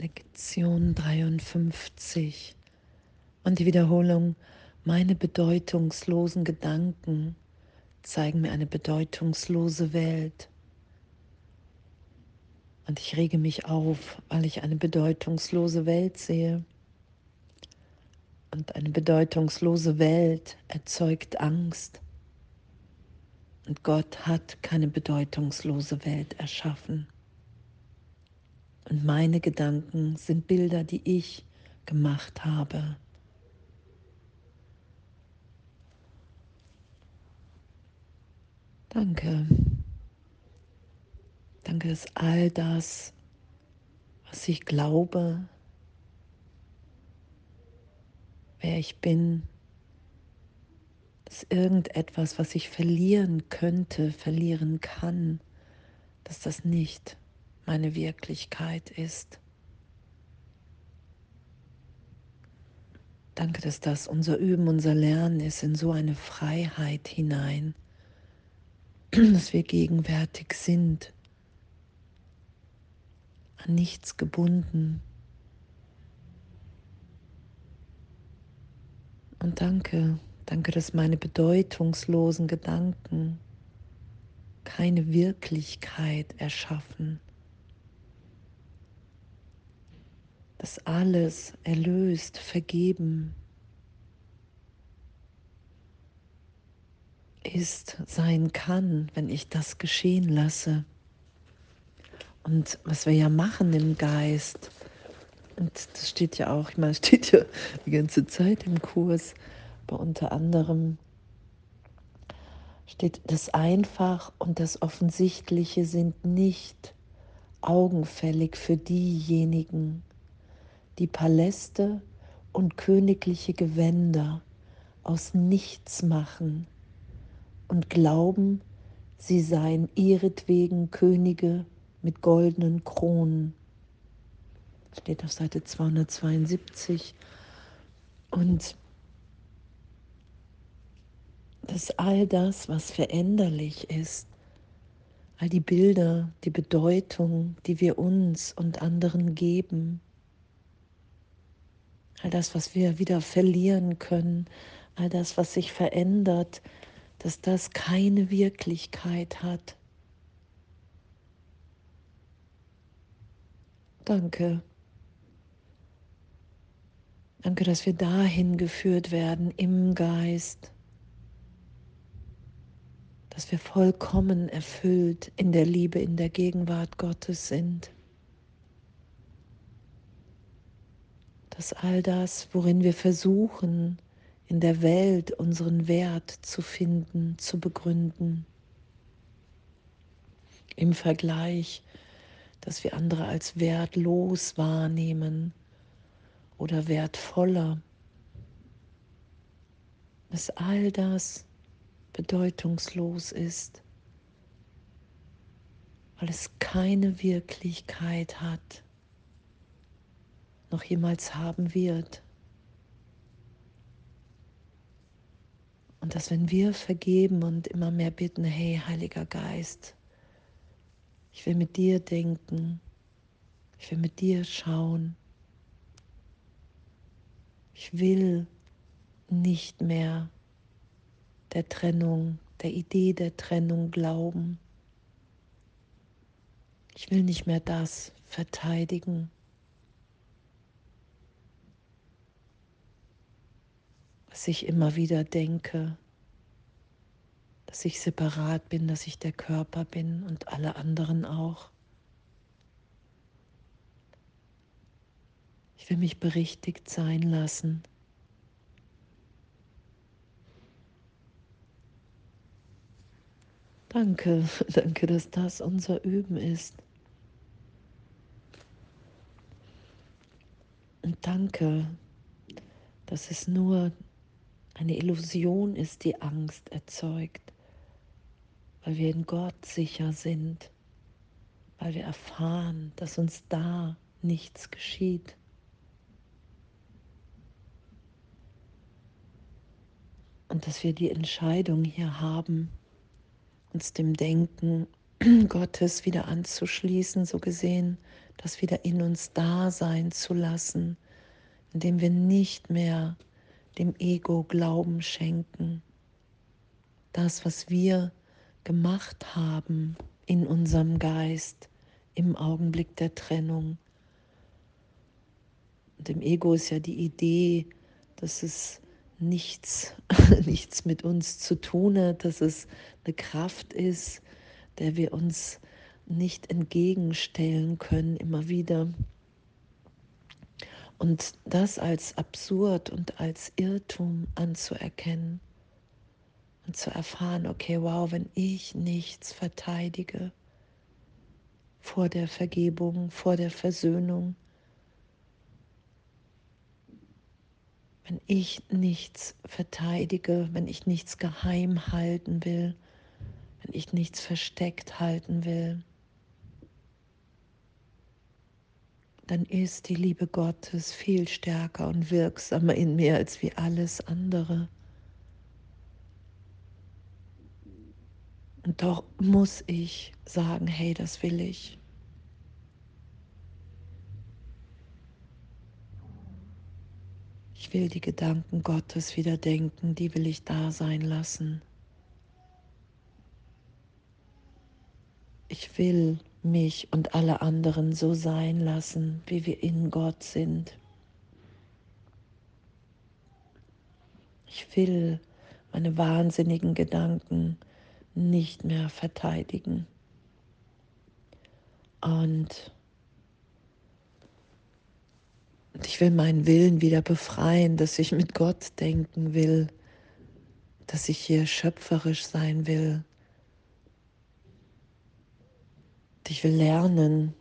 Lektion 53 und die Wiederholung, meine bedeutungslosen Gedanken zeigen mir eine bedeutungslose Welt. Und ich rege mich auf, weil ich eine bedeutungslose Welt sehe. Und eine bedeutungslose Welt erzeugt Angst. Und Gott hat keine bedeutungslose Welt erschaffen. Und meine Gedanken sind Bilder, die ich gemacht habe. Danke. Danke, dass all das, was ich glaube, wer ich bin, dass irgendetwas, was ich verlieren könnte, verlieren kann, dass das nicht meine Wirklichkeit ist. Danke, dass das unser Üben, unser Lernen ist in so eine Freiheit hinein, dass wir gegenwärtig sind, an nichts gebunden. Und danke, danke, dass meine bedeutungslosen Gedanken keine Wirklichkeit erschaffen. Dass alles erlöst, vergeben ist, sein kann, wenn ich das geschehen lasse. Und was wir ja machen im Geist, und das steht ja auch, ich meine, steht ja die ganze Zeit im Kurs, aber unter anderem steht, das Einfach und das Offensichtliche sind nicht augenfällig für diejenigen, die Paläste und königliche Gewänder aus nichts machen und glauben, sie seien ihretwegen Könige mit goldenen Kronen. Steht auf Seite 272. Und dass all das, was veränderlich ist, all die Bilder, die Bedeutung, die wir uns und anderen geben, all das, was wir wieder verlieren können, all das, was sich verändert, dass das keine Wirklichkeit hat. Danke. Danke, dass wir dahin geführt werden im Geist, dass wir vollkommen erfüllt in der Liebe, in der Gegenwart Gottes sind. Dass all das, worin wir versuchen, in der Welt unseren Wert zu finden, zu begründen, im Vergleich, dass wir andere als wertlos wahrnehmen oder wertvoller, dass all das bedeutungslos ist, weil es keine Wirklichkeit hat noch jemals haben wird. Und dass wenn wir vergeben und immer mehr bitten, hey Heiliger Geist, ich will mit dir denken, ich will mit dir schauen, ich will nicht mehr der Trennung, der Idee der Trennung glauben. Ich will nicht mehr das verteidigen. Dass ich immer wieder denke, dass ich separat bin, dass ich der Körper bin und alle anderen auch. Ich will mich berichtigt sein lassen. Danke, danke, dass das unser Üben ist. Und danke, dass es nur eine Illusion ist, die Angst erzeugt, weil wir in Gott sicher sind, weil wir erfahren, dass uns da nichts geschieht. Und dass wir die Entscheidung hier haben, uns dem Denken Gottes wieder anzuschließen, so gesehen, das wieder in uns da sein zu lassen, indem wir nicht mehr dem Ego Glauben schenken. Das, was wir gemacht haben in unserem Geist im Augenblick der Trennung. Und im Ego ist ja die Idee, dass es nichts, nichts mit uns zu tun hat, dass es eine Kraft ist, der wir uns nicht entgegenstellen können, immer wieder. Und das als absurd und als Irrtum anzuerkennen und zu erfahren, okay, wow, wenn ich nichts verteidige vor der Vergebung, vor der Versöhnung, wenn ich nichts verteidige, wenn ich nichts geheim halten will, wenn ich nichts versteckt halten will, dann ist die Liebe Gottes viel stärker und wirksamer in mir als wie alles andere. Und doch muss ich sagen, hey, das will ich. Ich will die Gedanken Gottes wieder denken, die will ich da sein lassen. Ich will mich und alle anderen so sein lassen, wie wir in Gott sind. Ich will meine wahnsinnigen Gedanken nicht mehr verteidigen. Und ich will meinen Willen wieder befreien, dass ich mit Gott denken will, dass ich hier schöpferisch sein will. Ich will lernen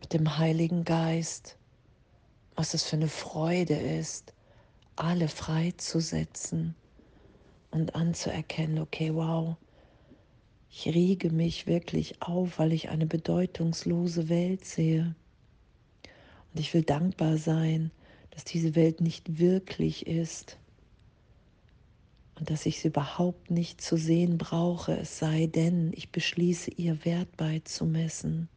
mit dem Heiligen Geist, was es für eine Freude ist, alle freizusetzen und anzuerkennen, okay, wow, ich riege mich wirklich auf, weil ich eine bedeutungslose Welt sehe. Und ich will dankbar sein, dass diese Welt nicht wirklich ist und dass ich sie überhaupt nicht zu sehen brauche, es sei denn, ich beschließe ihr Wert beizumessen.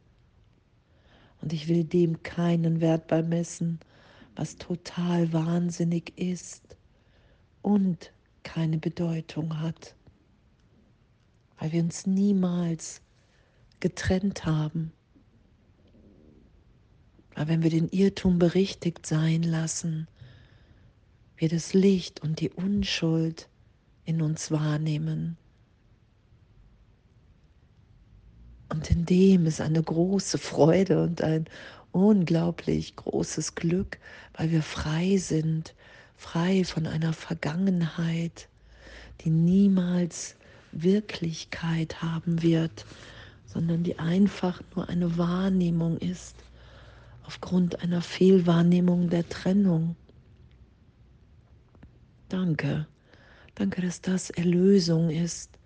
Und ich will dem keinen Wert beimessen, was total wahnsinnig ist und keine Bedeutung hat, weil wir uns niemals getrennt haben. Aber wenn wir den Irrtum berichtigt sein lassen, wir das Licht und die Unschuld in uns wahrnehmen. Und in dem ist eine große Freude und ein unglaublich großes Glück, weil wir frei sind, frei von einer Vergangenheit, die niemals Wirklichkeit haben wird, sondern die einfach nur eine Wahrnehmung ist aufgrund einer Fehlwahrnehmung der Trennung. Danke. Danke, dass das Erlösung ist.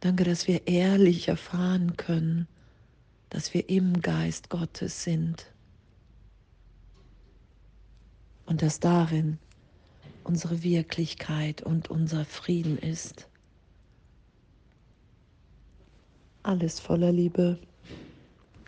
Danke, dass wir ehrlich erfahren können, dass wir im Geist Gottes sind. Und dass darin unsere Wirklichkeit und unser Frieden ist. Alles voller Liebe.